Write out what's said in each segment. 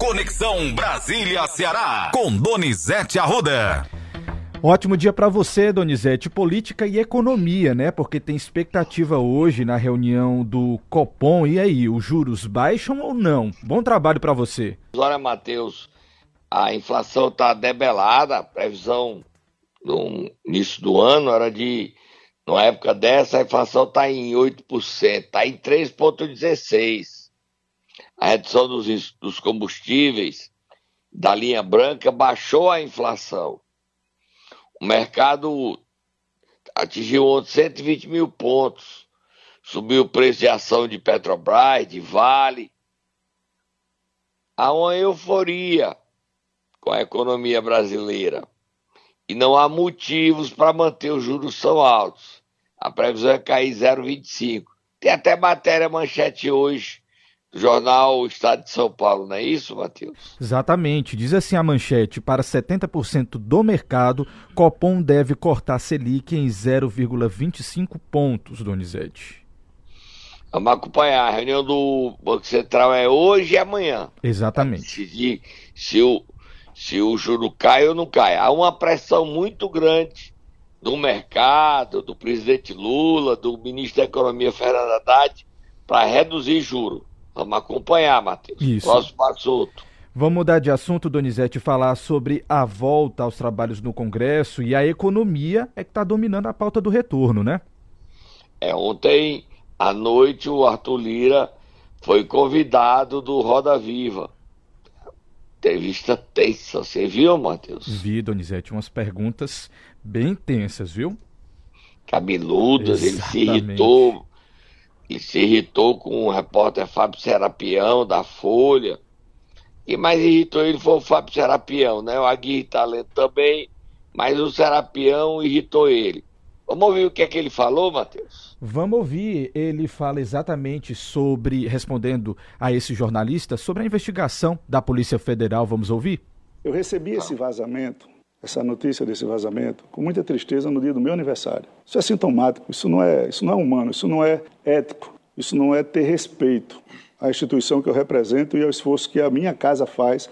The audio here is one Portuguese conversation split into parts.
Conexão Brasília-Ceará, com Donizete Arruda. Ótimo dia para você, Donizete. Política e economia, né? Porque tem expectativa hoje na reunião do Copom. E aí, os juros baixam ou não? Bom trabalho para você. Olha, Matheus, a inflação está debelada. A previsão no início do ano era de, na época dessa, a inflação está em 8%, está em 3,16%. A redução dos, dos combustíveis da linha branca baixou a inflação. O mercado atingiu ontem 120 mil pontos. Subiu o preço de ação de Petrobras, de Vale. Há uma euforia com a economia brasileira. E não há motivos para manter os juros tão altos. A previsão é cair 0,25. Tem até matéria manchete hoje Jornal Estado de São Paulo, não é isso, Matheus? Exatamente. Diz assim a manchete: para 70% do mercado, Copom deve cortar Selic em 0,25 pontos, Donizete. Vamos acompanhar. A reunião do Banco Central é hoje e amanhã. Exatamente. Decidir se o, se o juro cai ou não cai. Há uma pressão muito grande do mercado, do presidente Lula, do ministro da Economia Fernando Haddad, para reduzir juros. Vamos acompanhar, Matheus. Isso. Próximo assunto. Vamos mudar de assunto, Donizete, e falar sobre a volta aos trabalhos no Congresso e a economia é que está dominando a pauta do retorno, né? É, ontem à noite o Arthur Lira foi convidado do Roda Viva. Entrevista tensa, você viu, Matheus? Vi, Donizete, umas perguntas bem tensas, viu? Cabeludas, Exatamente. ele se irritou e se irritou com o repórter Fábio Serapião, da Folha. E mais irritou ele foi o Fábio Serapião, né? O Aguirre Talento também, mas o Serapião irritou ele. Vamos ouvir o que é que ele falou, Matheus? Vamos ouvir. Ele fala exatamente sobre, respondendo a esse jornalista, sobre a investigação da Polícia Federal. Vamos ouvir? Eu recebi esse vazamento essa notícia desse vazamento com muita tristeza no dia do meu aniversário. Isso é sintomático, isso não é, isso não é humano, isso não é ético, isso não é ter respeito à instituição que eu represento e ao esforço que a minha casa faz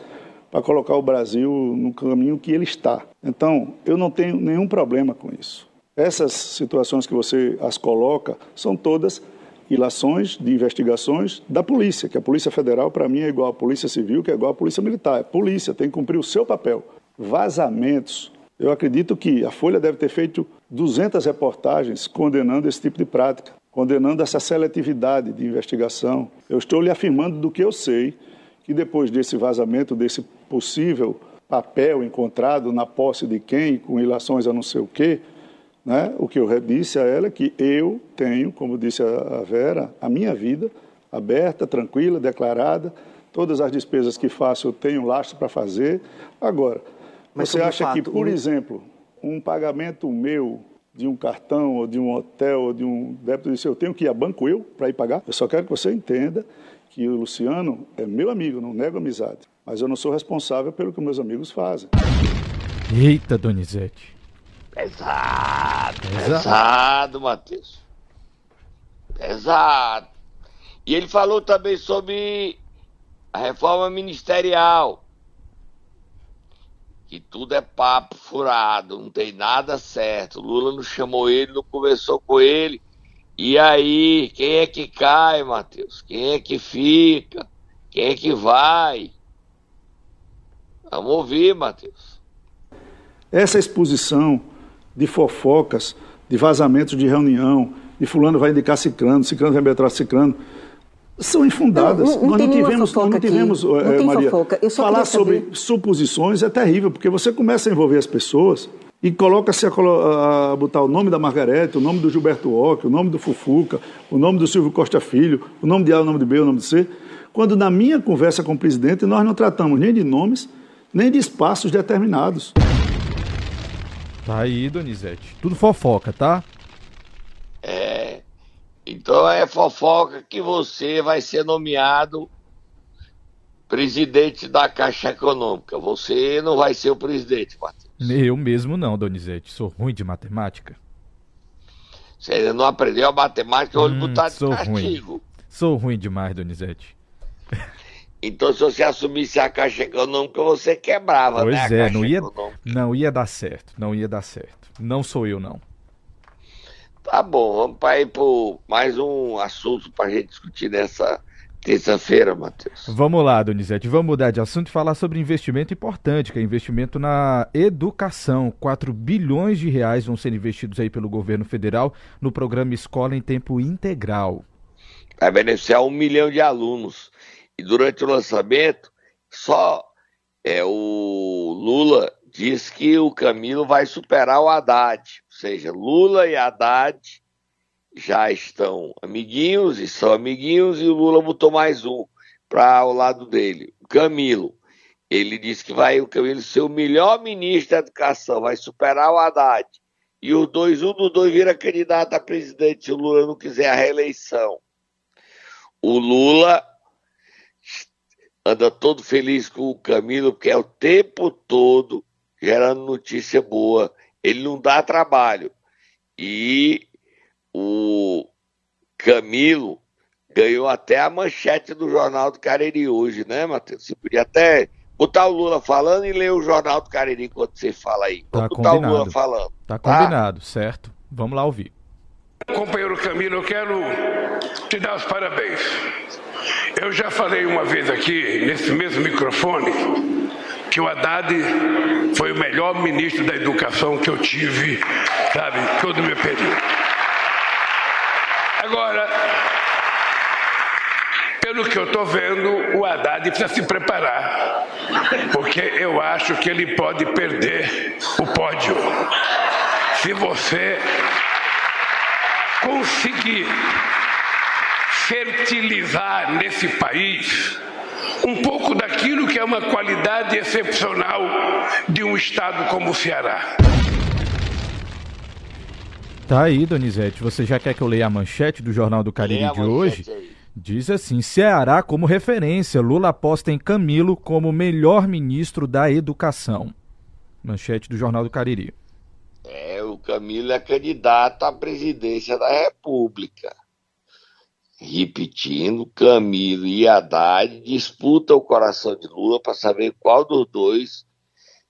para colocar o Brasil no caminho que ele está. Então, eu não tenho nenhum problema com isso. Essas situações que você as coloca são todas ilações de investigações da polícia, que a Polícia Federal, para mim, é igual à Polícia Civil, que é igual à Polícia Militar. É polícia, tem que cumprir o seu papel vazamentos. Eu acredito que a Folha deve ter feito 200 reportagens condenando esse tipo de prática, condenando essa seletividade de investigação. Eu estou lhe afirmando do que eu sei, que depois desse vazamento, desse possível papel encontrado na posse de quem, com relações a não sei o quê, né? o que eu disse a ela é que eu tenho, como disse a Vera, a minha vida aberta, tranquila, declarada, todas as despesas que faço eu tenho lastro para fazer. Agora, mas Você acha fato, que, por exemplo, um pagamento meu de um cartão ou de um hotel ou de um débito disso, eu tenho que ir a banco eu para ir pagar? Eu só quero que você entenda que o Luciano é meu amigo, não nego amizade. Mas eu não sou responsável pelo que meus amigos fazem. Eita, Donizete. Pesado, pesado, pesado Matheus. Pesado. E ele falou também sobre a reforma ministerial que tudo é papo furado, não tem nada certo. Lula não chamou ele, não conversou com ele. E aí, quem é que cai, Matheus? Quem é que fica? Quem é que vai? Vamos ouvir, Matheus. Essa exposição de fofocas, de vazamentos de reunião, de fulano vai indicar ciclano, ciclano vai entrar ciclano, são infundadas. Não, não, nós, não tivemos, não tivemos, não é, Maria, falar sobre suposições é terrível, porque você começa a envolver as pessoas e coloca-se a, a, botar o nome da Margarete, o nome do Gilberto Ock, o nome do Fufuca, o nome do Silvio Costa Filho, o nome de A, o nome de B, o nome de C, quando na minha conversa com o presidente nós não tratamos nem de nomes, nem de espaços determinados. Tá aí, Donizete. Tudo fofoca, tá? Então é fofoca que você vai ser nomeado presidente da Caixa Econômica. Você não vai ser o presidente, Matheus. Eu mesmo não, Donizete. Sou ruim de matemática. Você ainda não aprendeu a matemática, eu vou hum, botar de sou castigo. Ruim. Sou ruim demais, Donizete. Então, se você assumisse a Caixa Econômica, você quebrava, pois né? Pois é, não ia, não ia dar certo, não ia dar certo. Não sou eu, não. Tá bom, vamos para ir mais um assunto para a gente discutir nessa terça-feira, Matheus. Vamos lá, Donizete, vamos mudar de assunto e falar sobre investimento importante, que é investimento na educação. 4 bilhões de reais vão ser investidos aí pelo governo federal no programa Escola em Tempo Integral. Vai beneficiar um milhão de alunos. E durante o lançamento, só é, o Lula diz que o Camilo vai superar o Haddad. Seja, Lula e Haddad já estão amiguinhos e são amiguinhos, e o Lula botou mais um para o lado dele, Camilo. Ele disse que vai o Camilo ser o melhor ministro da educação, vai superar o Haddad. E os dois, um dos dois vira candidato a presidente se o Lula não quiser a reeleição. O Lula anda todo feliz com o Camilo, porque é o tempo todo gerando notícia boa. Ele não dá trabalho. E o Camilo ganhou até a manchete do Jornal do Cariri hoje, né, Matheus? Você podia até botar o Lula falando e ler o Jornal do Cariri enquanto você fala aí. Tá botar combinado. o Lula falando. Tá, tá combinado, certo. Vamos lá ouvir. Companheiro Camilo, eu quero te dar os parabéns. Eu já falei uma vez aqui, nesse mesmo microfone, que o Haddad foi o melhor ministro da educação que eu tive, sabe, todo o meu período. Agora, pelo que eu estou vendo, o Haddad precisa se preparar, porque eu acho que ele pode perder o pódio. Se você conseguir fertilizar nesse país um pouco daquilo que é uma qualidade excepcional de um estado como o Ceará. Tá aí, Donizete. Você já quer que eu leia a manchete do Jornal do Cariri de hoje? Aí. Diz assim: Ceará como referência. Lula aposta em Camilo como melhor ministro da educação. Manchete do Jornal do Cariri. É, o Camilo é candidato à presidência da República. Repetindo, Camilo e Haddad disputam o coração de Lula para saber qual dos dois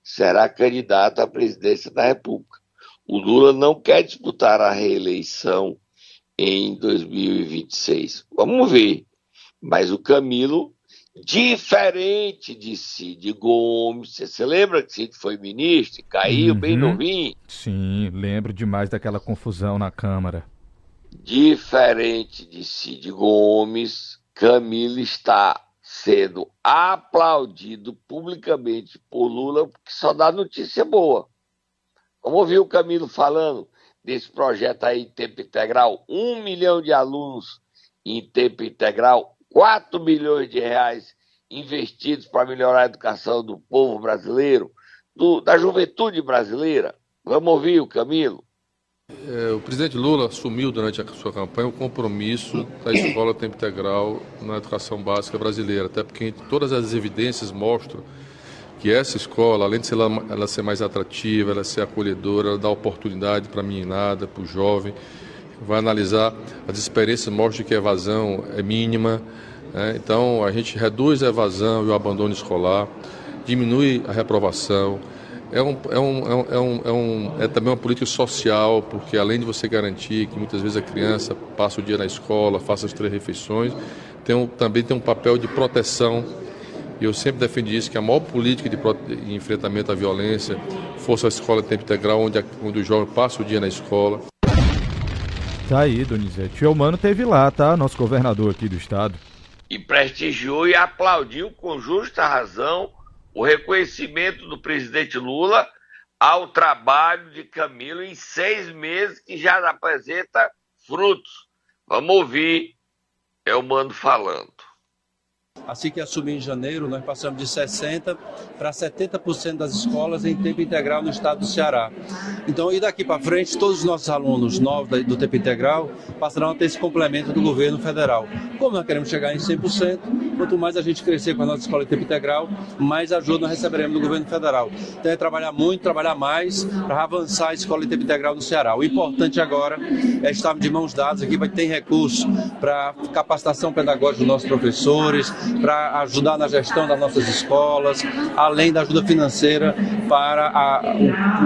será candidato à presidência da República. O Lula não quer disputar a reeleição em 2026. Vamos ver. Mas o Camilo, diferente de Cid Gomes, você se lembra que Cid foi ministro e caiu uhum. bem novinho? Sim, lembro demais daquela confusão na Câmara. Diferente de Cid Gomes, Camilo está sendo aplaudido publicamente por Lula, porque só dá notícia boa. Vamos ouvir o Camilo falando desse projeto aí em tempo integral. Um milhão de alunos em tempo integral, 4 milhões de reais investidos para melhorar a educação do povo brasileiro, do, da juventude brasileira. Vamos ouvir o Camilo. É, o presidente Lula assumiu durante a sua campanha o compromisso da escola tempo integral na educação básica brasileira, até porque todas as evidências mostram que essa escola, além de ser ela, ser mais atrativa, ela ser acolhedora, ela dá oportunidade para a meninada, para o jovem, vai analisar as experiências mostram que a evasão é mínima, né? então a gente reduz a evasão e o abandono escolar, diminui a reprovação, é, um, é, um, é, um, é, um, é, um, é também uma política social, porque além de você garantir que muitas vezes a criança passa o dia na escola, faça as três refeições, tem um, também tem um papel de proteção e eu sempre defendi isso, que a maior política de, de enfrentamento à violência fosse a escola tempo integral, onde, a, onde o jovem passa o dia na escola. Tá aí, Donizete. O Mano teve lá, tá? Nosso governador aqui do estado. E prestigiou e aplaudiu com justa razão o reconhecimento do presidente Lula ao trabalho de Camilo em seis meses que já apresenta frutos. Vamos ouvir é o Mano falando. Assim que assumi em janeiro, nós passamos de 60% para 70% das escolas em tempo integral no estado do Ceará. Então, e daqui para frente, todos os nossos alunos novos do tempo integral passarão a ter esse complemento do governo federal. Como nós queremos chegar em 100%, quanto mais a gente crescer com a nossa escola de tempo integral, mais ajuda nós receberemos do governo federal. Então é trabalhar muito, trabalhar mais para avançar a escola de tempo integral no Ceará. O importante agora é estar de mãos dadas aqui, vai ter recurso para capacitação pedagógica dos nossos professores, para ajudar na gestão das nossas escolas, além da ajuda financeira para a,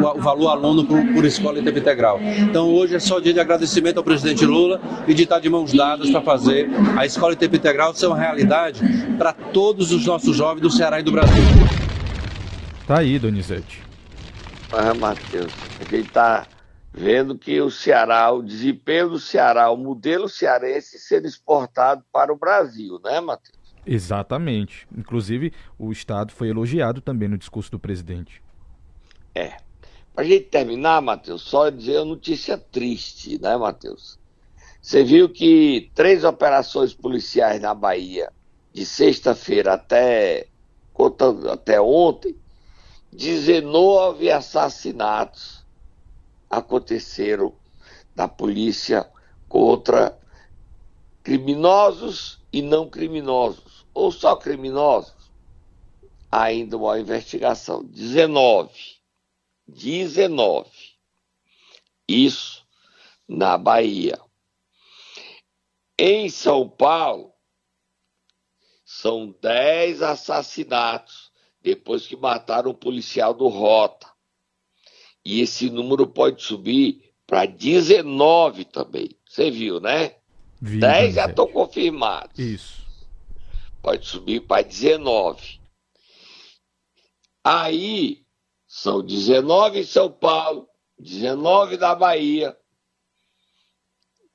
o, o, valor aluno por, por escola de tempo integral. Então hoje é só dia de agradecimento ao presidente Lula e de estar de mãos dadas para fazer a escola de tempo integral ser uma realidade para todos os nossos jovens do Ceará e do Brasil. Tá aí, Donizete. Ah, Matheus, a gente está vendo que o Ceará, o desempenho do Ceará, o modelo cearense sendo exportado para o Brasil, né, Matheus? Exatamente. Inclusive, o Estado foi elogiado também no discurso do presidente. É. Para a gente terminar, Matheus, só dizer uma notícia triste, né, Matheus? Você viu que três operações policiais na Bahia, de sexta-feira até, até ontem, 19 assassinatos aconteceram da polícia contra criminosos e não criminosos, ou só criminosos. Ainda uma investigação. 19. 19. Isso na Bahia. Em São Paulo, são 10 assassinatos depois que mataram o policial do Rota. E esse número pode subir para 19 também. Você viu, né? Vi, 10 já estão confirmados. Isso. Pode subir para 19. Aí são 19 em São Paulo, 19 na Bahia.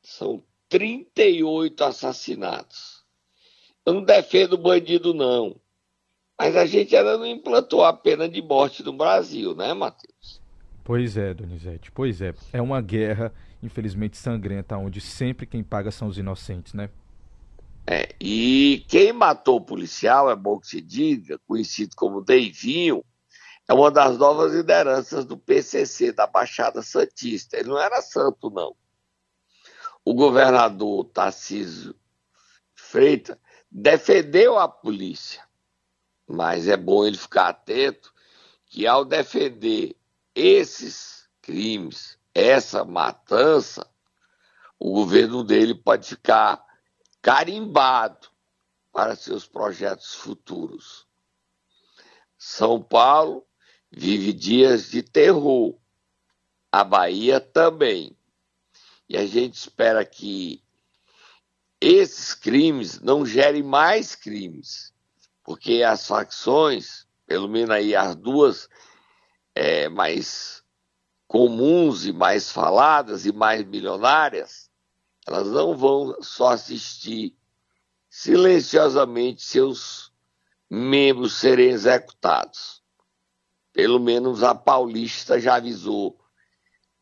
São 38 assassinatos. Eu não defendo bandido, não. Mas a gente ainda não implantou a pena de morte no Brasil, né, Matheus? Pois é, Donizete, pois é. É uma guerra, infelizmente, sangrenta, onde sempre quem paga são os inocentes, né? É, e quem matou o policial, é bom que se diga, conhecido como Deivinho, é uma das novas lideranças do PCC, da Baixada Santista. Ele não era santo, não. O governador Tarcísio Freitas defendeu a polícia, mas é bom ele ficar atento que ao defender esses crimes, essa matança, o governo dele pode ficar carimbado para seus projetos futuros. São Paulo vive dias de terror, a Bahia também. E a gente espera que esses crimes não gerem mais crimes, porque as facções, pelo menos aí as duas é, mais comuns e mais faladas e mais milionárias, elas não vão só assistir silenciosamente seus membros serem executados. Pelo menos a paulista já avisou.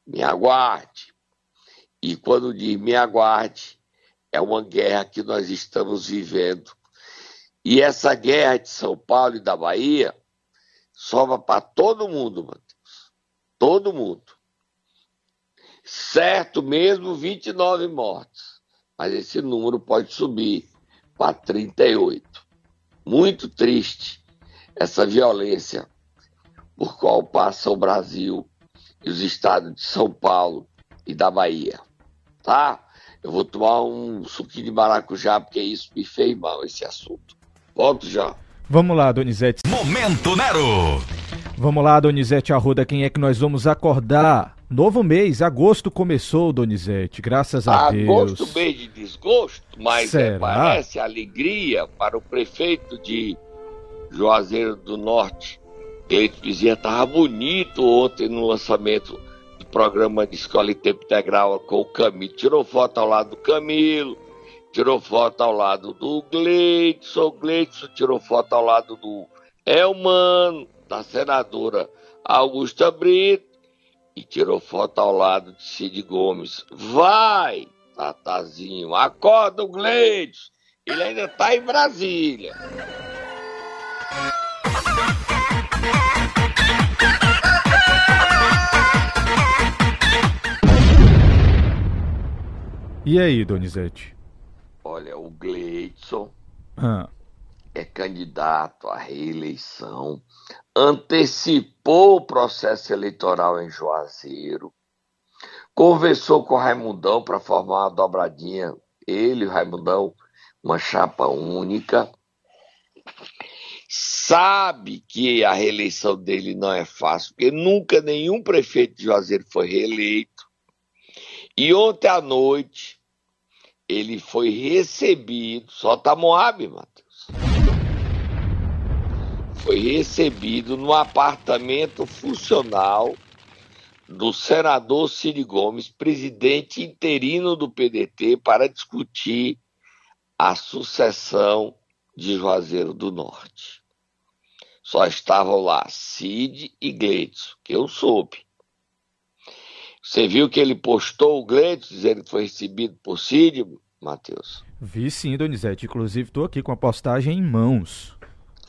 Me aguarde. E quando diz me aguarde, é uma guerra que nós estamos vivendo. E essa guerra de São Paulo e da Bahia sobra para todo mundo, Matheus. Todo mundo. Certo mesmo, 29 mortes. Mas esse número pode subir para 38. Muito triste essa violência por qual passa o Brasil e os estados de São Paulo e da Bahia. Tá? Eu vou tomar um suquinho de maracujá, porque isso me fez mal, esse assunto. Volto já. Vamos lá, Donizete. Momento Nero. Vamos lá, Donizete Arruda, quem é que nós vamos acordar? Novo mês, agosto começou, Donizete, graças a agosto, Deus. Agosto, mês de desgosto, mas é, parece alegria para o prefeito de Juazeiro do Norte. Cleito Bezerra estava bonito ontem no lançamento do programa de Escola em Tempo Integral com o Camilo. Tirou foto ao lado do Camilo, tirou foto ao lado do Gleidson, Gleidson tirou foto ao lado do Elmano, da senadora Augusta Brito, e tirou foto ao lado de Cid Gomes. Vai, Tatazinho, acorda o Gleidson, ele ainda está em Brasília. E aí, Donizete? Olha, o Gleidson ah. é candidato à reeleição, antecipou o processo eleitoral em Juazeiro, conversou com o Raimundão para formar uma dobradinha, ele e o Raimundão, uma chapa única, sabe que a reeleição dele não é fácil, porque nunca nenhum prefeito de Juazeiro foi reeleito. E ontem à noite ele foi recebido, só tá Moab, Matheus. Foi recebido no apartamento funcional do senador Ciro Gomes, presidente interino do PDT, para discutir a sucessão de Juazeiro do Norte. Só estavam lá Cid e Gleitson, que eu soube. Você viu que ele postou o Gleitson dizendo que foi recebido por Cid, Matheus? Vi sim, Donizete. Inclusive, estou aqui com a postagem em mãos.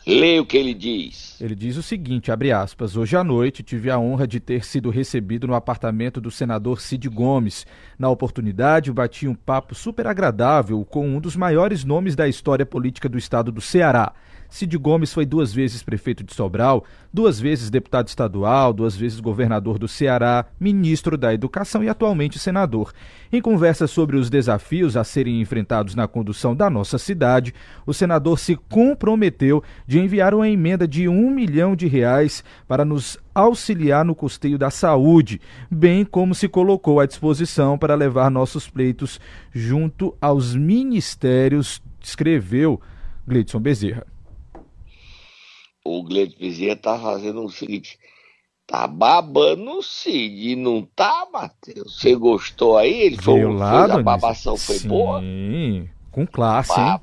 Leia o que ele diz. Ele diz o seguinte, abre aspas, hoje à noite tive a honra de ter sido recebido no apartamento do senador Cid Gomes. Na oportunidade, bati um papo super agradável com um dos maiores nomes da história política do estado do Ceará. Cid Gomes foi duas vezes prefeito de Sobral, duas vezes deputado estadual, duas vezes governador do Ceará, ministro da Educação e atualmente senador. Em conversa sobre os desafios a serem enfrentados na condução da nossa cidade, o senador se comprometeu de enviar uma emenda de um milhão de reais para nos auxiliar no custeio da saúde, bem como se colocou à disposição para levar nossos pleitos junto aos ministérios, escreveu Gleidson Bezerra o Gleito Bezerra tá fazendo o seguinte, tá babando o Cid, não tá, Matheus? Você gostou aí? Ele foi, lá, a babação foi Sim, boa? Sim, com classe, hein?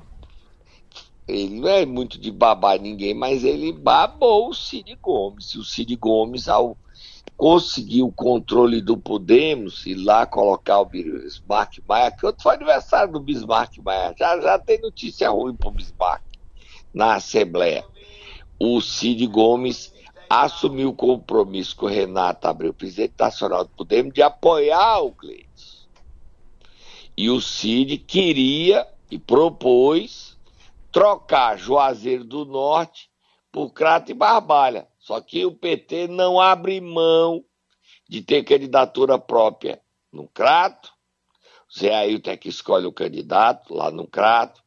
Ele não é muito de babar ninguém, mas ele babou o Cid Gomes. E o Cid Gomes, ao conseguir o controle do Podemos e lá colocar o Bismarck Maia, que outro foi aniversário do Bismarck Maia, já, já tem notícia ruim pro Bismarck na Assembleia o Cid Gomes assumiu o compromisso com o Renato Abreu, presidente nacional do Podemos, de apoiar o Cleiton. E o Cid queria e propôs trocar Juazeiro do Norte por Crato e Barbalha. Só que o PT não abre mão de ter candidatura própria no Crato. Zé Ailton é que escolhe o candidato lá no Crato.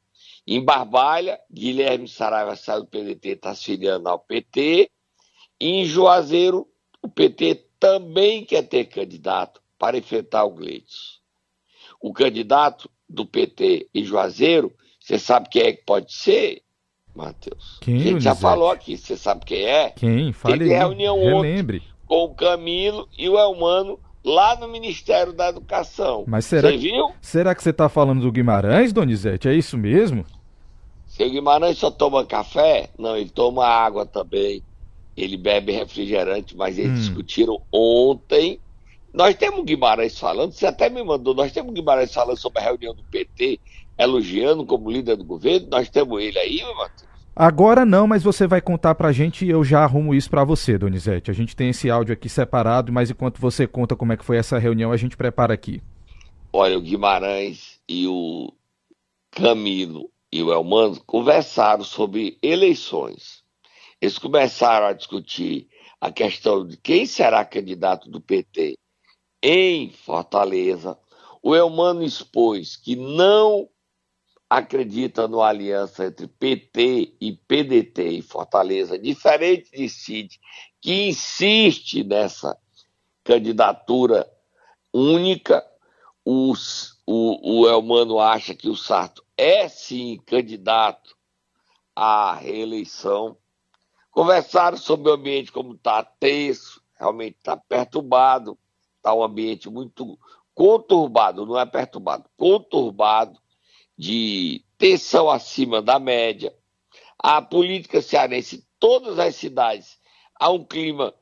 Em Barbalha, Guilherme Saraiva saiu do PDT, está se filiando ao PT. E em Juazeiro, o PT também quer ter candidato para enfrentar o Gleitz. O candidato do PT em Juazeiro, você sabe quem é que pode ser, Matheus? Quem, a gente já falou aqui, você sabe quem é? Quem? Fale Teve reunião relembre. ontem com o Camilo e o Elmano lá no Ministério da Educação. Mas será, você viu? Será que você está falando do Guimarães, Donizete? É isso mesmo? Seu Guimarães só toma café? Não, ele toma água também. Ele bebe refrigerante, mas eles hum. discutiram ontem. Nós temos Guimarães falando, você até me mandou, nós temos Guimarães falando sobre a reunião do PT, elogiando como líder do governo. Nós temos ele aí, Matheus? Agora não, mas você vai contar pra gente e eu já arrumo isso para você, Donizete. A gente tem esse áudio aqui separado, mas enquanto você conta como é que foi essa reunião, a gente prepara aqui. Olha, o Guimarães e o Camilo e o Elmano conversaram sobre eleições. Eles começaram a discutir a questão de quem será candidato do PT em Fortaleza. O Elmano expôs que não acredita numa aliança entre PT e PDT em Fortaleza, diferente de Cid, que insiste nessa candidatura única. Os, o, o Elmano acha que o Sarto é sim candidato à reeleição. Conversaram sobre o ambiente como está tenso, realmente está perturbado, está um ambiente muito conturbado, não é perturbado, conturbado, de tensão acima da média. A política cearense, todas as cidades, há um clima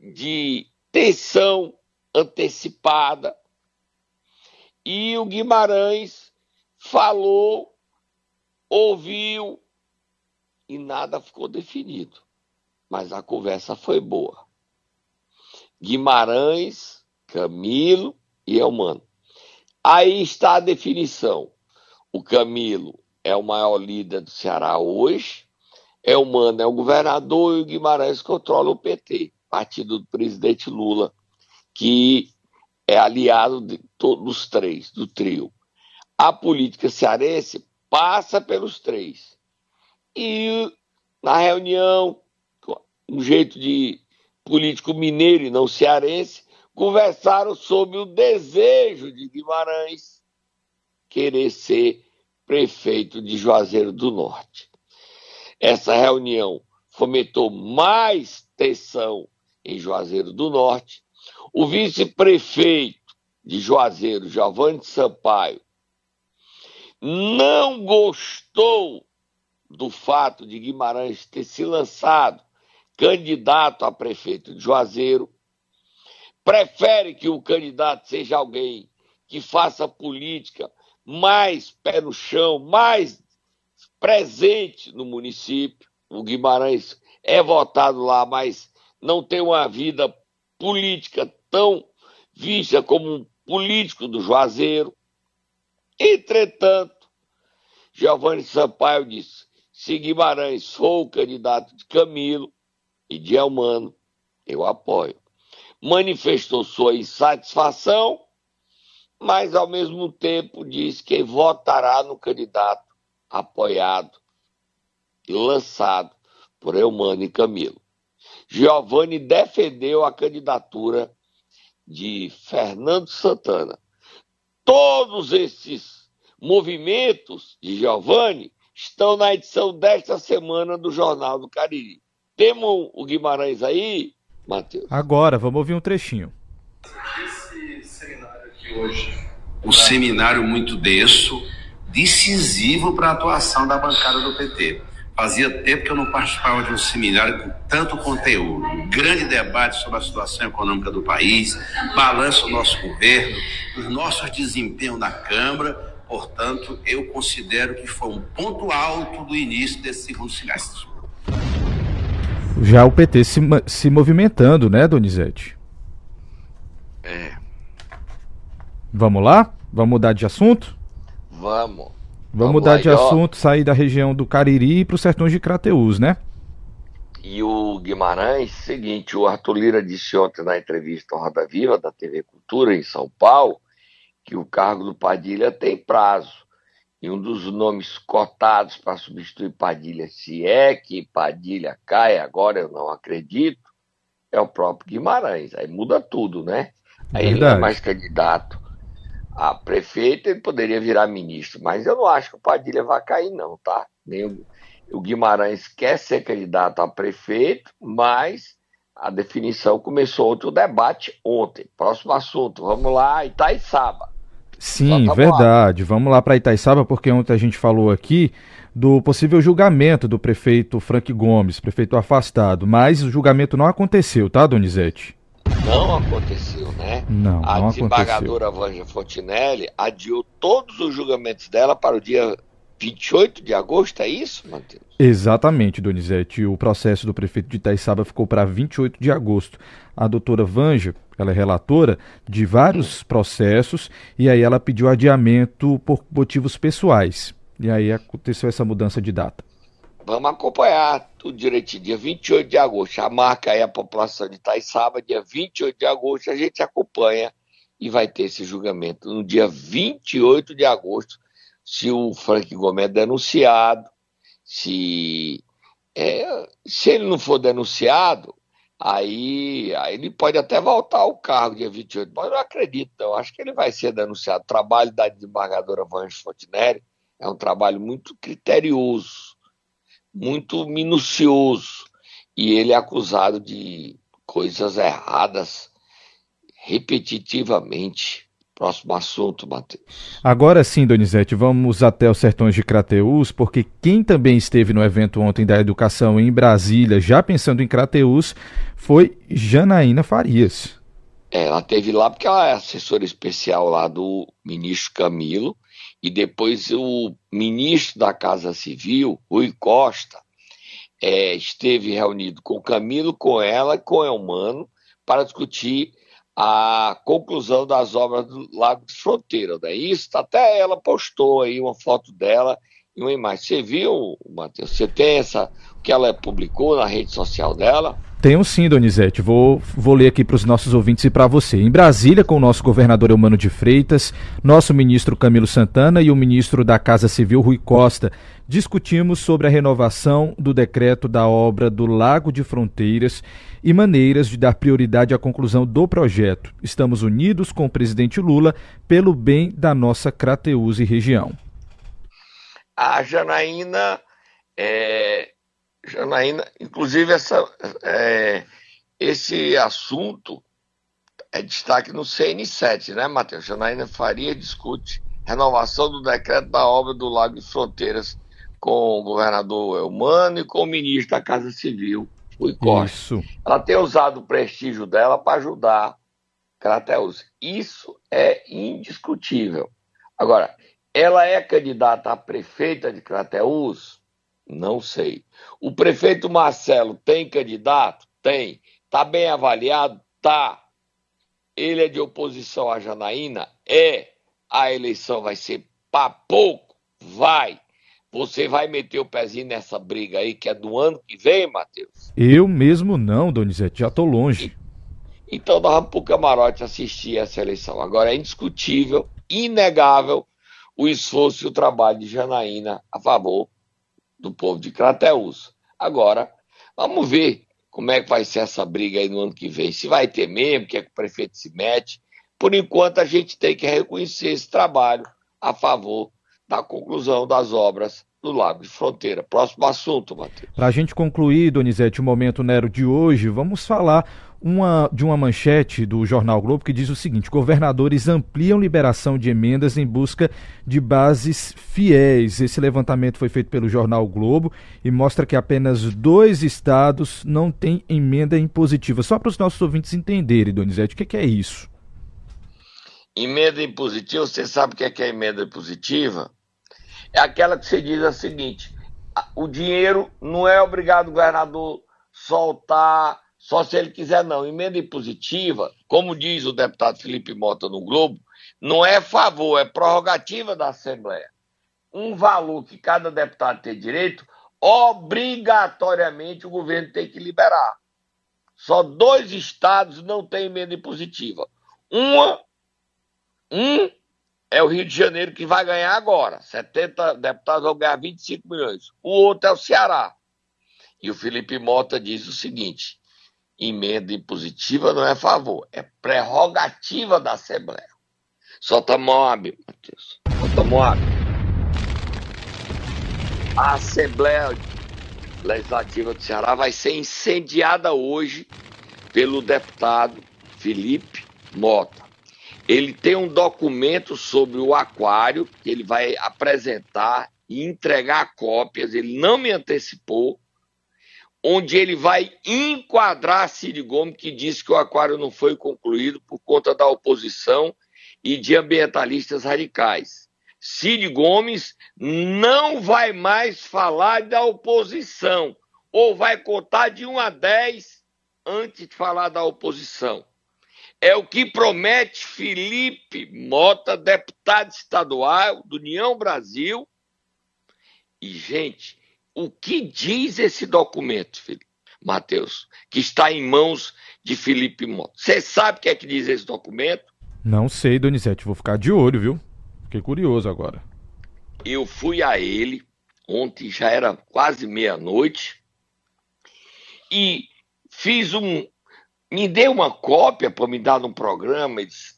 de tensão antecipada. E o Guimarães falou, ouviu e nada ficou definido. Mas a conversa foi boa. Guimarães, Camilo e Elmano. Aí está a definição. O Camilo é o maior líder do Ceará hoje. Elmano é o governador e o Guimarães controla o PT, partido do presidente Lula, que é aliado de todos os três, do trio. A política cearense passa pelos três. E na reunião, um jeito de político mineiro e não cearense, conversaram sobre o desejo de Guimarães querer ser prefeito de Juazeiro do Norte. Essa reunião fomentou mais tensão em Juazeiro do Norte. O vice-prefeito de Juazeiro, Giovanni Sampaio, não gostou do fato de Guimarães ter se lançado candidato a prefeito de Juazeiro, prefere que o candidato seja alguém que faça política mais pé no chão, mais presente no município. O Guimarães é votado lá, mas não tem uma vida política tão vista como um político do Juazeiro. Entretanto, Giovanni Sampaio disse: se Guimarães for o candidato de Camilo e de Elmano, eu apoio. Manifestou sua insatisfação, mas ao mesmo tempo disse que votará no candidato apoiado e lançado por Elmano e Camilo. Giovanni defendeu a candidatura de Fernando Santana. Todos esses movimentos de Giovanni estão na edição desta semana do Jornal do Cariri. Temos o Guimarães aí, Matheus? Agora, vamos ouvir um trechinho. Esse seminário aqui hoje, um seminário muito denso, decisivo para a atuação da bancada do PT. Fazia tempo que eu não participava de um seminário com tanto conteúdo. Um grande debate sobre a situação econômica do país, balança o nosso governo, os nossos desempenhos na Câmara. Portanto, eu considero que foi um ponto alto do início desse segundo semestre. Já o PT se, se movimentando, né, Donizete? É. Vamos lá? Vamos mudar de assunto? Vamos. Vamos, mudar de assunto, sair da região do Cariri para os sertões de Crateús, né? E o Guimarães, seguinte, o Arthur Lira disse ontem na entrevista ao Roda Viva da TV Cultura em São Paulo que o cargo do Padilha tem prazo. E um dos nomes cotados para substituir Padilha, se é que Padilha cai, agora eu não acredito, é o próprio Guimarães. Aí muda tudo, né? Aí Verdade. ele não é mais candidato a prefeito, ele poderia virar ministro. Mas eu não acho que o Padilha vai cair, não, tá? Nem o, o Guimarães quer ser candidato a prefeito, mas a definição começou outro debate ontem. Próximo assunto, vamos lá, Itaiçaba. Sim, tá verdade. Lá. Vamos lá para Itaiçaba, porque ontem a gente falou aqui do possível julgamento do prefeito Frank Gomes, prefeito afastado, mas o julgamento não aconteceu, tá, Donizete? Não aconteceu, né? Não, a não desembargadora Vanja Fontinelli adiou todos os julgamentos dela para o dia 28 de agosto, é isso, Matheus? Exatamente, Donizete. O processo do prefeito de Itaiçaba ficou para 28 de agosto. A doutora Vanja, ela é relatora de vários processos e aí ela pediu adiamento por motivos pessoais. E aí aconteceu essa mudança de data. Vamos acompanhar tudo direitinho. Dia 28 de agosto, a marca aí a população de Itaiçaba, dia 28 de agosto a gente acompanha e vai ter esse julgamento. No dia 28 de agosto, se o Frank Gomes é denunciado, se, é, se ele não for denunciado, aí, aí ele pode até voltar ao cargo dia 28, mas eu não acredito, não. Acho que ele vai ser denunciado. O trabalho da desembargadora Vange Fontenelle é um trabalho muito criterioso muito minucioso e ele é acusado de coisas erradas repetitivamente. Próximo assunto, Matheus. Agora sim, Donizete, vamos até os sertões de Crateús, porque quem também esteve no evento ontem da educação em Brasília, já pensando em Crateús, foi Janaína Farias. É, ela teve lá porque ela é assessora especial lá do ministro Camilo e depois o ministro da Casa Civil, Rui Costa, é, esteve reunido com Camilo, com ela e com Elmano para discutir a conclusão das obras do Lago de Fronteira. Né? Isso, até ela postou aí uma foto dela e uma imagem. Você viu, Matheus? Você tem essa, o que ela publicou na rede social dela? Tenho sim, Donizete. Vou, vou ler aqui para os nossos ouvintes e para você. Em Brasília, com o nosso governador Eumano de Freitas, nosso ministro Camilo Santana e o ministro da Casa Civil Rui Costa, discutimos sobre a renovação do decreto da obra do Lago de Fronteiras e maneiras de dar prioridade à conclusão do projeto. Estamos unidos com o presidente Lula pelo bem da nossa Crateús e região. A Janaína é, Janaína, inclusive essa, é, esse assunto é destaque no CN7, né, Matheus? Janaína Faria discute renovação do decreto da obra do Lago de Fronteiras com o governador Elmano e com o ministro da Casa Civil, Rui Costa. Isso. Ela tem usado o prestígio dela para ajudar Crateus. Isso é indiscutível. Agora, ela é candidata a prefeita de Crateus? Não sei. O prefeito Marcelo tem candidato? Tem. Está bem avaliado? Tá. Ele é de oposição à Janaína? É. A eleição vai ser para pouco? Vai. Você vai meter o pezinho nessa briga aí que é do ano que vem, Matheus? Eu mesmo não, Donizete, já estou longe. Então nós vamos para o camarote assistir essa eleição. Agora é indiscutível, inegável o esforço e o trabalho de Janaína a favor do povo de Crateus. Agora, vamos ver como é que vai ser essa briga aí no ano que vem. Se vai ter mesmo, que é que o prefeito se mete. Por enquanto, a gente tem que reconhecer esse trabalho a favor da conclusão das obras do Lago de Fronteira. Próximo assunto, Matheus. Para a gente concluir, Donizete, o Momento Nero de hoje, vamos falar uma, de uma manchete do Jornal Globo que diz o seguinte: governadores ampliam liberação de emendas em busca de bases fiéis. Esse levantamento foi feito pelo Jornal Globo e mostra que apenas dois estados não têm emenda impositiva. Só para os nossos ouvintes entenderem, Donizete, o que, que é isso? Emenda impositiva, você sabe o que é, que é emenda impositiva? É aquela que você diz o seguinte: o dinheiro não é obrigado o governador soltar só se ele quiser, não. Emenda impositiva, como diz o deputado Felipe Mota no Globo, não é favor, é prorrogativa da Assembleia. Um valor que cada deputado tem direito, obrigatoriamente o governo tem que liberar. Só dois estados não têm emenda impositiva. Uma, um é o Rio de Janeiro que vai ganhar agora. 70 deputados vão ganhar 25 milhões. O outro é o Ceará. E o Felipe Mota diz o seguinte: emenda impositiva não é favor, é prerrogativa da Assembleia. Solta Moab, Matheus. Solta Moab. A Assembleia Legislativa do Ceará vai ser incendiada hoje pelo deputado Felipe Mota. Ele tem um documento sobre o aquário que ele vai apresentar e entregar cópias. Ele não me antecipou, onde ele vai enquadrar Cid Gomes, que disse que o aquário não foi concluído por conta da oposição e de ambientalistas radicais. Cid Gomes não vai mais falar da oposição, ou vai contar de 1 a 10 antes de falar da oposição. É o que promete Felipe Mota, deputado estadual do União Brasil. E, gente, o que diz esse documento, Felipe, Matheus, que está em mãos de Felipe Mota? Você sabe o que é que diz esse documento? Não sei, Donizete, vou ficar de olho, viu? Fiquei curioso agora. Eu fui a ele, ontem já era quase meia-noite, e fiz um. Me deu uma cópia para me dar no programa e disse: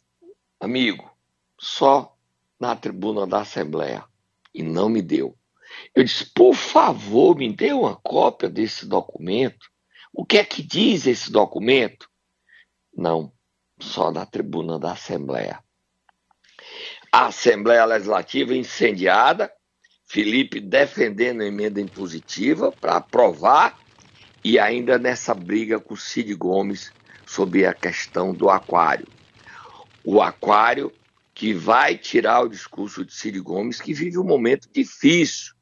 amigo, só na tribuna da Assembleia. E não me deu. Eu disse, por favor, me dê uma cópia desse documento. O que é que diz esse documento? Não, só na tribuna da Assembleia. A Assembleia Legislativa incendiada, Felipe defendendo a emenda impositiva para aprovar e ainda nessa briga com Cid Gomes sobre a questão do aquário. O aquário que vai tirar o discurso de Cid Gomes, que vive um momento difícil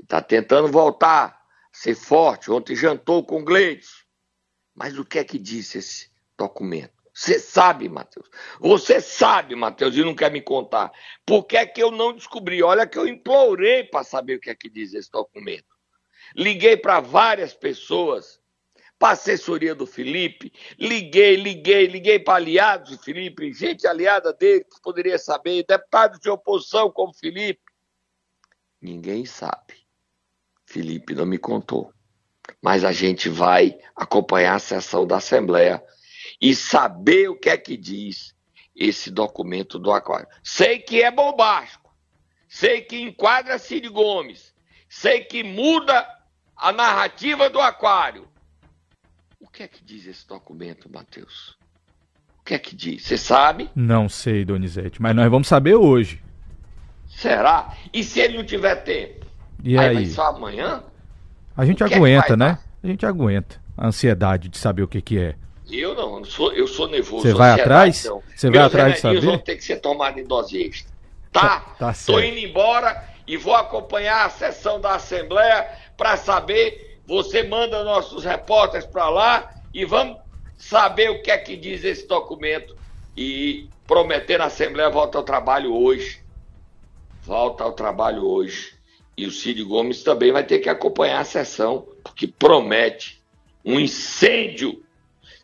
Está tentando voltar, ser forte. Ontem jantou com Gleides. Mas o que é que disse esse documento? Você sabe, Matheus. Você sabe, Matheus, e não quer me contar. Por que é que eu não descobri? Olha que eu implorei para saber o que é que diz esse documento. Liguei para várias pessoas, para a assessoria do Felipe, liguei, liguei, liguei para aliados do Felipe, gente aliada dele que poderia saber, deputados de oposição como Felipe. Ninguém sabe. Felipe não me contou. Mas a gente vai acompanhar a sessão da Assembleia e saber o que é que diz esse documento do Aquário. Sei que é bombástico, sei que enquadra Cid Gomes, sei que muda a narrativa do Aquário. O que é que diz esse documento, Matheus? O que é que diz? Você sabe? Não sei, Donizete, mas nós vamos saber hoje. Será? E se ele não tiver tempo? E aí? aí? só amanhã? A gente O é aguenta, vai né? A gente aguenta a ansiedade de saber o que, que é. Eu não, eu sou, eu sou nervoso. Você vai atrás? não. Você vai atrás de saber? vão ter que ser tomados em dose extra. Tá? Tá Tô certo. indo embora e vou acompanhar a sessão da Assembleia para saber. Você manda nossos repórteres para lá e vamos saber o que é que diz esse documento e prometer na Assembleia volta ao trabalho hoje. Volta ao trabalho hoje. E o Cid Gomes também vai ter que acompanhar a sessão, porque promete um incêndio,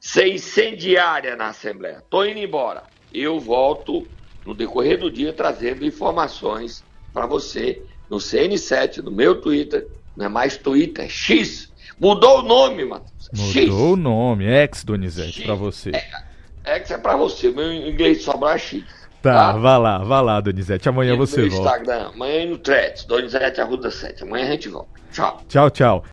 ser incendiária na Assembleia. Tô indo embora. Eu volto no decorrer do dia trazendo informações para você no CN7, no meu Twitter. Não é mais Twitter, é X. Mudou o nome, Matheus. X. Mudou o nome, ex-Donizete, pra você. X é para você. Meu inglês sobrar é X. Tá, vá lá, vá lá, Donizete. Amanhã E você volta. Instagram, amanhã no Threads, Donizete Arruda 7. Amanhã a gente volta. Tchau. Tchau, tchau.